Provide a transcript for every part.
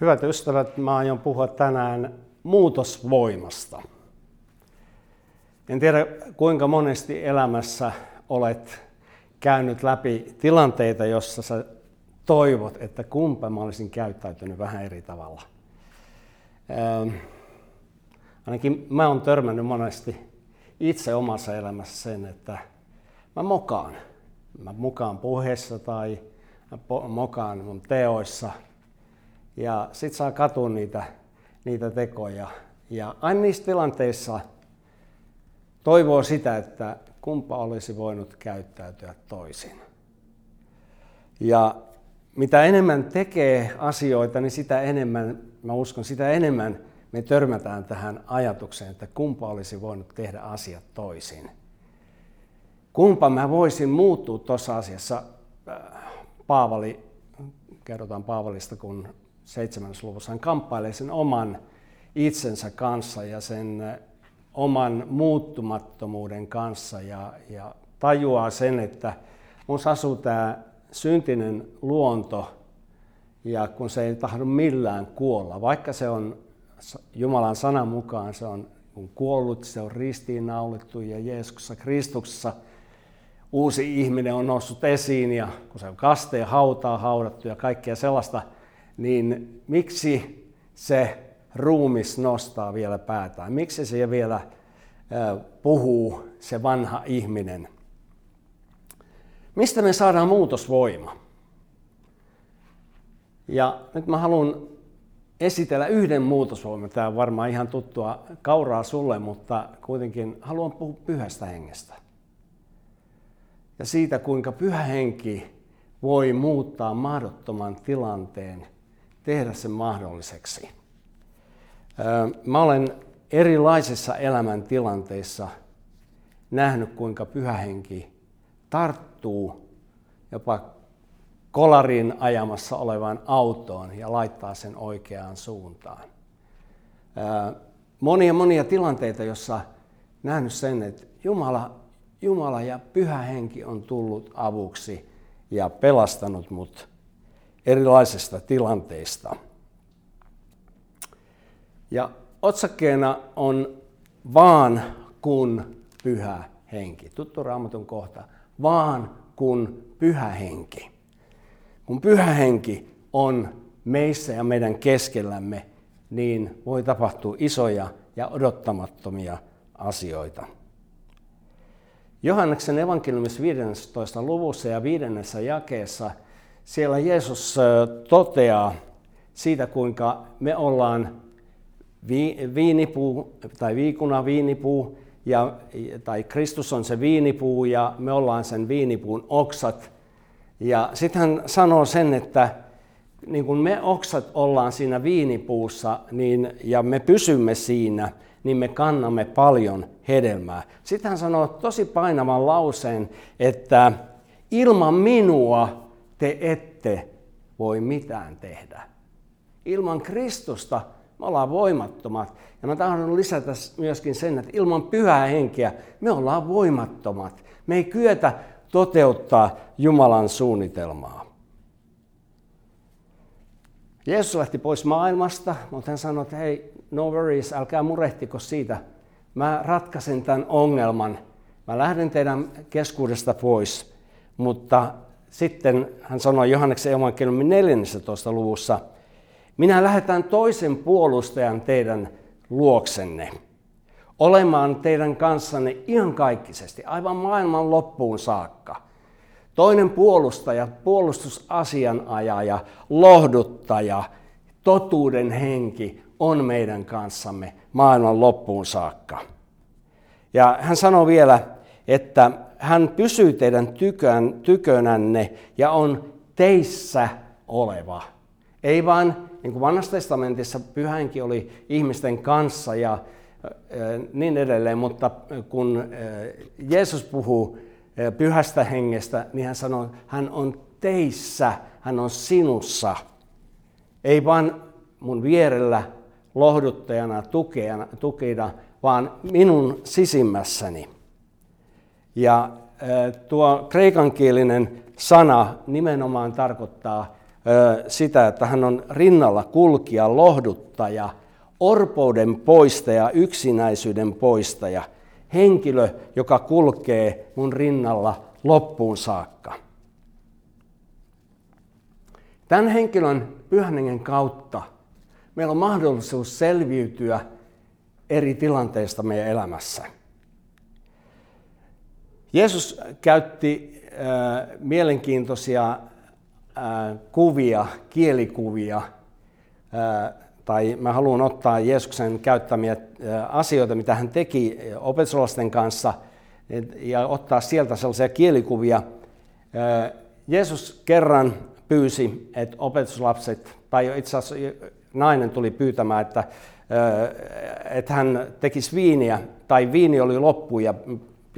Hyvät ystävät, mä aion puhua tänään muutosvoimasta. En tiedä kuinka monesti elämässä olet käynyt läpi tilanteita, jossa sä toivot, että kumpa mä olisin käyttäytynyt vähän eri tavalla. Ähm, ainakin mä oon törmännyt monesti itse omassa elämässä sen, että mä mokaan. Mä mukaan puheessa tai mokaan mun teoissa – ja sit saa katua niitä, niitä tekoja. Ja aina niissä tilanteissa toivoo sitä, että kumpa olisi voinut käyttäytyä toisin. Ja mitä enemmän tekee asioita, niin sitä enemmän, mä uskon, sitä enemmän me törmätään tähän ajatukseen, että kumpa olisi voinut tehdä asiat toisin. Kumpa mä voisin muuttua tuossa asiassa. Äh, Paavali, kerrotaan Paavalista, kun luvussa. Hän kamppailee sen oman itsensä kanssa ja sen oman muuttumattomuuden kanssa ja, ja tajuaa sen, että minussa asuu tämä syntinen luonto ja kun se ei tahdo millään kuolla, vaikka se on Jumalan sanan mukaan, se on kuollut, se on ristiinnaulittu ja Jeesuksessa Kristuksessa uusi ihminen on noussut esiin ja kun se on kasteen hautaa haudattu ja kaikkea sellaista – niin miksi se ruumis nostaa vielä päätään? Miksi se vielä puhuu, se vanha ihminen? Mistä me saadaan muutosvoima? Ja nyt mä haluan esitellä yhden muutosvoiman. Tämä on varmaan ihan tuttua kauraa sulle, mutta kuitenkin haluan puhua pyhästä hengestä. Ja siitä, kuinka pyhä henki voi muuttaa mahdottoman tilanteen tehdä sen mahdolliseksi. Mä olen erilaisissa elämäntilanteissa nähnyt, kuinka pyhähenki tarttuu jopa kolarin ajamassa olevaan autoon ja laittaa sen oikeaan suuntaan. Monia monia tilanteita, jossa nähnyt sen, että Jumala, Jumala ja pyhä henki on tullut avuksi ja pelastanut mut erilaisista tilanteista. Ja otsakkeena on vaan kun pyhä henki. Tuttu raamatun kohta. Vaan kun pyhä henki. Kun pyhä henki on meissä ja meidän keskellämme, niin voi tapahtua isoja ja odottamattomia asioita. Johanneksen evankeliumissa 15. luvussa ja viidennessä jakeessa – siellä Jeesus toteaa siitä, kuinka me ollaan viinipuu tai viikuna viinipuu, ja, tai Kristus on se viinipuu ja me ollaan sen viinipuun oksat. Ja sitten hän sanoo sen, että niin kun me oksat ollaan siinä viinipuussa niin, ja me pysymme siinä, niin me kannamme paljon hedelmää. Sitten hän sanoo tosi painavan lauseen, että ilman minua te ette voi mitään tehdä. Ilman Kristusta me ollaan voimattomat. Ja mä tahdon lisätä myöskin sen, että ilman pyhää henkeä me ollaan voimattomat. Me ei kyetä toteuttaa Jumalan suunnitelmaa. Jeesus lähti pois maailmasta, mutta hän sanoi, että hei, no worries, älkää murehtiko siitä. Mä ratkaisen tämän ongelman. Mä lähden teidän keskuudesta pois, mutta sitten hän sanoi Johanneksen evankeliumin 14. luvussa, minä lähetän toisen puolustajan teidän luoksenne, olemaan teidän kanssanne ihan kaikkisesti, aivan maailman loppuun saakka. Toinen puolustaja, puolustusasianajaja, lohduttaja, totuuden henki on meidän kanssamme maailman loppuun saakka. Ja hän sanoi vielä, että hän pysyy teidän tykön, tykönänne ja on teissä oleva. Ei vaan, niin kuin vanhassa testamentissa pyhänkin oli ihmisten kanssa ja niin edelleen, mutta kun Jeesus puhuu pyhästä hengestä, niin hän sanoo, hän on teissä, hän on sinussa. Ei vaan mun vierellä lohduttajana, tukena, tukena vaan minun sisimmässäni. Ja tuo kreikankielinen sana nimenomaan tarkoittaa sitä, että hän on rinnalla kulkija, lohduttaja, orpouden poistaja, yksinäisyyden poistaja, henkilö, joka kulkee mun rinnalla loppuun saakka. Tämän henkilön pyhän kautta meillä on mahdollisuus selviytyä eri tilanteista meidän elämässä. Jeesus käytti äh, mielenkiintoisia äh, kuvia, kielikuvia, äh, tai mä haluan ottaa Jeesuksen käyttämiä asioita, mitä hän teki opetuslasten kanssa, ja ottaa sieltä sellaisia kielikuvia. Jeesus kerran pyysi, että opetuslapset, tai itse asiassa nainen tuli pyytämään, että, että hän tekisi viiniä, tai viini oli loppu ja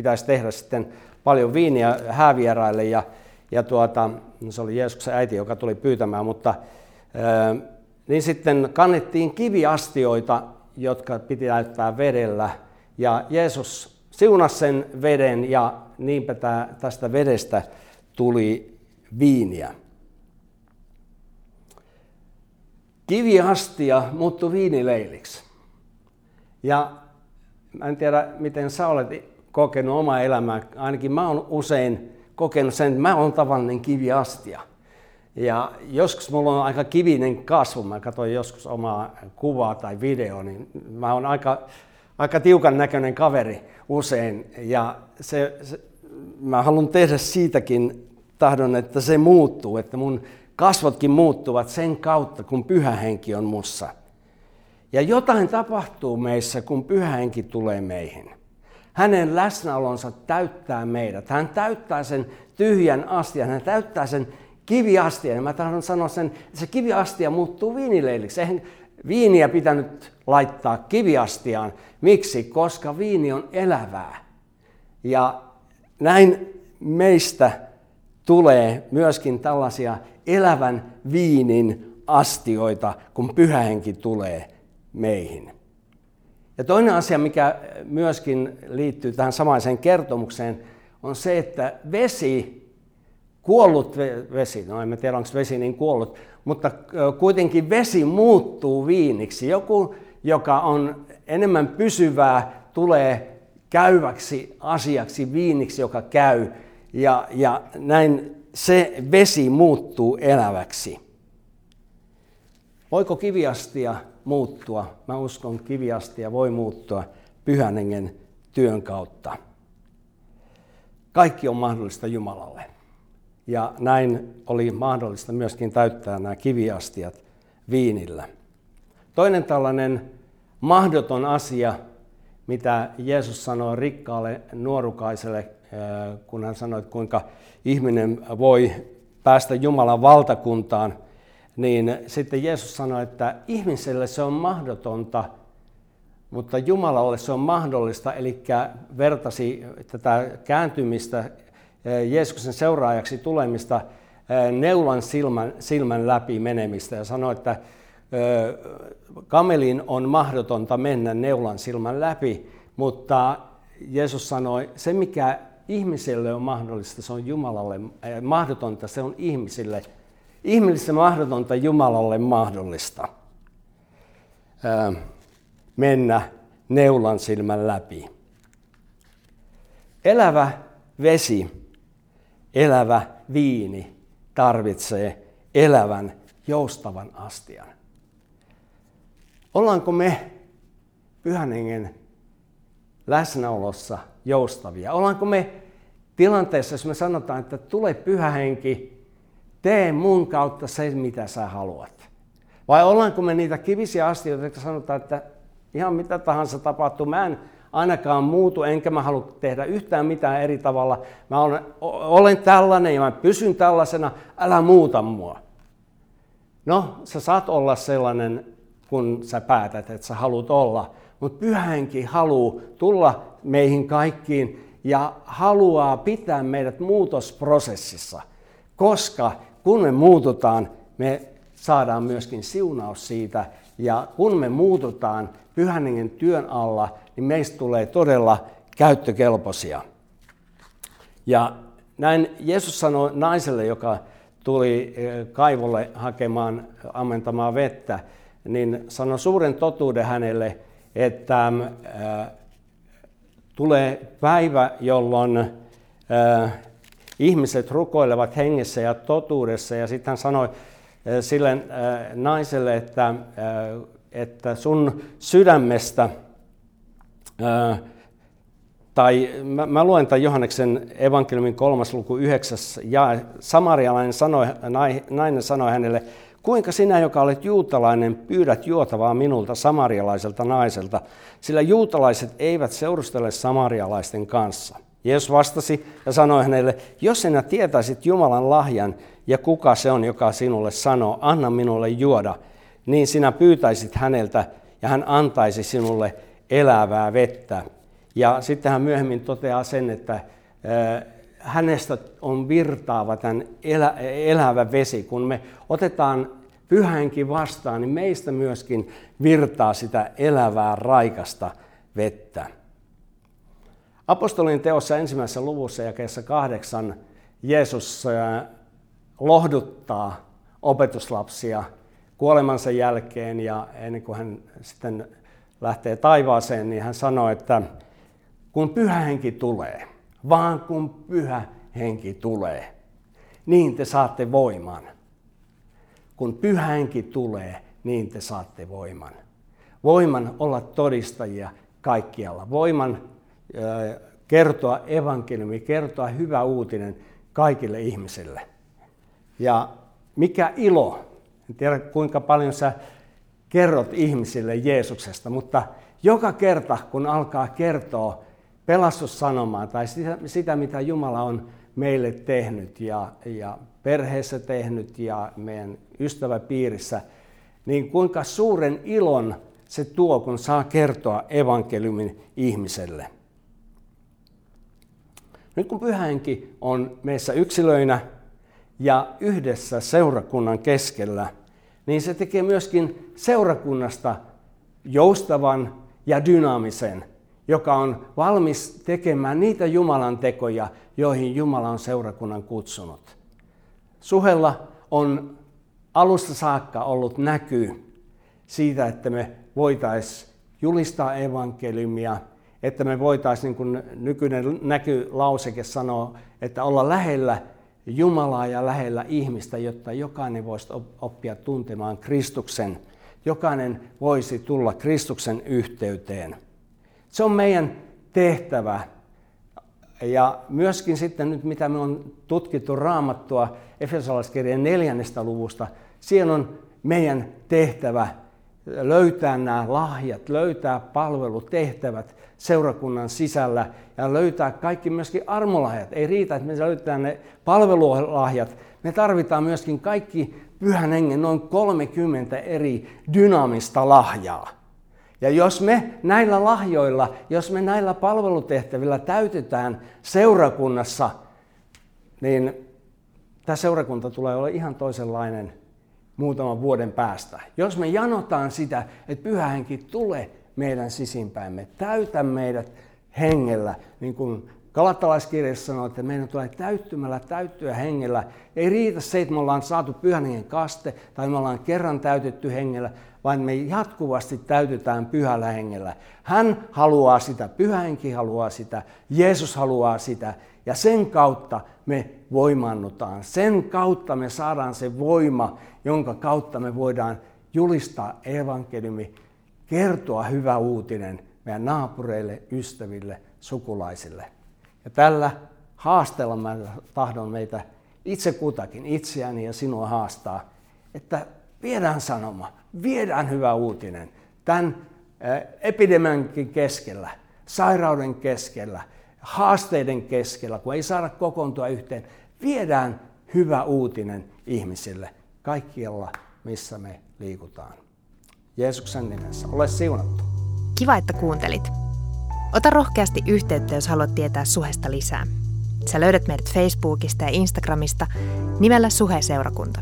pitäisi tehdä sitten paljon viiniä häävieraille, ja, ja tuota, se oli Jeesuksen äiti, joka tuli pyytämään, mutta niin sitten kannettiin kiviastioita, jotka piti täyttää vedellä, ja Jeesus siunasi sen veden, ja niinpä tästä vedestä tuli viiniä. kiviastia muuttui viinileiliksi. Ja mä en tiedä, miten sä olet kokenut omaa elämää. Ainakin mä oon usein kokenut sen, että mä oon tavallinen kiviastia. Ja joskus mulla on aika kivinen kasvu. Mä katsoin joskus omaa kuvaa tai videoa, niin mä oon aika, aika tiukan näköinen kaveri usein. Ja se, se, mä haluan tehdä siitäkin tahdon, että se muuttuu, että mun kasvotkin muuttuvat sen kautta, kun pyhä henki on mussa. Ja jotain tapahtuu meissä, kun pyhä henki tulee meihin. Hänen läsnäolonsa täyttää meidät. Hän täyttää sen tyhjän astian, hän täyttää sen kiviastian. Mä tahdon sanoa sen, että se kiviastia muuttuu viinileiliksi. Eihän viiniä pitänyt laittaa kiviastiaan. Miksi? Koska viini on elävää. Ja näin meistä tulee myöskin tällaisia elävän viinin astioita, kun pyhähenki tulee meihin. Ja toinen asia, mikä myöskin liittyy tähän samaiseen kertomukseen, on se, että vesi, kuollut vesi, no en tiedä onko vesi niin kuollut, mutta kuitenkin vesi muuttuu viiniksi. Joku, joka on enemmän pysyvää, tulee käyväksi asiaksi, viiniksi, joka käy. Ja, ja näin se vesi muuttuu eläväksi. Voiko kiviastia muuttua? Mä uskon, kiviastia voi muuttua pyhän hengen työn kautta. Kaikki on mahdollista Jumalalle. Ja näin oli mahdollista myöskin täyttää nämä kiviastiat viinillä. Toinen tällainen mahdoton asia, mitä Jeesus sanoi rikkaalle nuorukaiselle kun hän sanoi, että kuinka ihminen voi päästä Jumalan valtakuntaan, niin sitten Jeesus sanoi, että ihmiselle se on mahdotonta, mutta Jumalalle se on mahdollista, eli vertasi tätä kääntymistä, Jeesuksen seuraajaksi tulemista, neulan silmän, silmän läpi menemistä ja sanoi, että kamelin on mahdotonta mennä neulan silmän läpi, mutta Jeesus sanoi, se mikä ihmiselle on mahdollista, se on Jumalalle mahdotonta, se on ihmisille. Ihmisille mahdotonta, Jumalalle mahdollista äh, mennä neulan silmän läpi. Elävä vesi, elävä viini tarvitsee elävän, joustavan astian. Ollaanko me pyhän hengen läsnäolossa joustavia? Ollaanko me tilanteessa, jos me sanotaan, että tule pyhä henki, tee mun kautta se, mitä sä haluat? Vai ollaanko me niitä kivisiä asioita, jotka sanotaan, että ihan mitä tahansa tapahtuu, mä en ainakaan muutu, enkä mä halua tehdä yhtään mitään eri tavalla. Mä olen, olen tällainen ja mä pysyn tällaisena, älä muuta mua. No, sä saat olla sellainen, kun sä päätät, että sä haluat olla. Mutta pyhänkin haluaa tulla meihin kaikkiin ja haluaa pitää meidät muutosprosessissa, koska kun me muututaan, me saadaan myöskin siunaus siitä, ja kun me muututaan pyhän työn alla, niin meistä tulee todella käyttökelpoisia. Ja näin Jeesus sanoi naiselle, joka tuli kaivolle hakemaan ammentamaan vettä, niin sanoi suuren totuuden hänelle, että tulee päivä, jolloin ihmiset rukoilevat hengessä ja totuudessa. Ja sitten hän sanoi sille naiselle, että, että sun sydämestä, tai mä, mä luen tämän Johanneksen evankeliumin kolmas luku yhdeksäs, ja samarialainen sanoi, nainen sanoi hänelle, kuinka sinä, joka olet juutalainen, pyydät juotavaa minulta samarialaiselta naiselta, sillä juutalaiset eivät seurustele samarialaisten kanssa. Jeesus vastasi ja sanoi hänelle, jos sinä tietäisit Jumalan lahjan ja kuka se on, joka sinulle sanoo, anna minulle juoda, niin sinä pyytäisit häneltä ja hän antaisi sinulle elävää vettä. Ja sitten hän myöhemmin toteaa sen, että hänestä on virtaava tämän elä, elävä vesi. Kun me otetaan pyhänkin vastaan, niin meistä myöskin virtaa sitä elävää raikasta vettä. Apostolin teossa ensimmäisessä luvussa jakeessa kahdeksan Jeesus lohduttaa opetuslapsia kuolemansa jälkeen ja ennen kuin hän sitten lähtee taivaaseen, niin hän sanoo, että kun pyhä henki tulee, vaan kun pyhä henki tulee, niin te saatte voiman. Kun pyhä henki tulee, niin te saatte voiman. Voiman olla todistajia kaikkialla. Voiman kertoa evankeliumi, kertoa hyvä uutinen kaikille ihmisille. Ja mikä ilo, en tiedä kuinka paljon sä kerrot ihmisille Jeesuksesta, mutta joka kerta kun alkaa kertoa pelastussanomaa tai sitä, sitä mitä Jumala on meille tehnyt ja, ja perheessä tehnyt ja meidän ystäväpiirissä, niin kuinka suuren ilon se tuo, kun saa kertoa evankeliumin ihmiselle. Nyt kun pyhänki on meissä yksilöinä ja yhdessä seurakunnan keskellä, niin se tekee myöskin seurakunnasta joustavan ja dynaamisen, joka on valmis tekemään niitä Jumalan tekoja, joihin Jumala on seurakunnan kutsunut. Suhella on alusta saakka ollut näky siitä, että me voitaisiin julistaa evankeliumia, että me voitaisiin, niin kuin nykyinen näkylauseke sanoo, että olla lähellä Jumalaa ja lähellä ihmistä, jotta jokainen voisi oppia tuntemaan Kristuksen. Jokainen voisi tulla Kristuksen yhteyteen. Se on meidän tehtävä. Ja myöskin sitten nyt, mitä me on tutkittu raamattua Efesolaiskirjan neljännestä luvusta, siellä on meidän tehtävä löytää nämä lahjat, löytää palvelutehtävät seurakunnan sisällä ja löytää kaikki myöskin armolahjat. Ei riitä, että me löytää ne palvelulahjat. Me tarvitaan myöskin kaikki pyhän hengen noin 30 eri dynaamista lahjaa. Ja jos me näillä lahjoilla, jos me näillä palvelutehtävillä täytetään seurakunnassa, niin tämä seurakunta tulee olla ihan toisenlainen muutaman vuoden päästä. Jos me janotaan sitä, että pyhä henki tulee meidän sisimpäimme, täytä meidät hengellä, niin kuin Kalattalaiskirjassa sanoo, että meidän tulee täyttymällä täyttyä hengellä. Ei riitä se, että me ollaan saatu pyhän hengen kaste tai me ollaan kerran täytetty hengellä, vaan me jatkuvasti täytetään pyhällä hengellä. Hän haluaa sitä, pyhä henki haluaa sitä, Jeesus haluaa sitä ja sen kautta me voimannutaan. Sen kautta me saadaan se voima, jonka kautta me voidaan julistaa evankeliumi, kertoa hyvä uutinen meidän naapureille, ystäville, sukulaisille. Ja tällä haasteella mä tahdon meitä itse kutakin, itseäni ja sinua haastaa, että viedään sanoma, viedään hyvä uutinen tämän epidemiankin keskellä, sairauden keskellä, haasteiden keskellä, kun ei saada kokoontua yhteen, viedään hyvä uutinen ihmisille kaikkialla, missä me liikutaan. Jeesuksen nimessä, ole siunattu. Kiva, että kuuntelit. Ota rohkeasti yhteyttä, jos haluat tietää Suhesta lisää. Sä löydät meidät Facebookista ja Instagramista nimellä Suhe-seurakunta.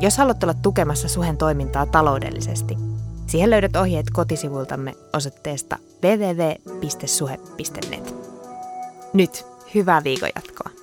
Jos haluat olla tukemassa Suhen toimintaa taloudellisesti, siihen löydät ohjeet kotisivultamme osoitteesta www.suhe.net. Nyt hyvää viikon jatkoa.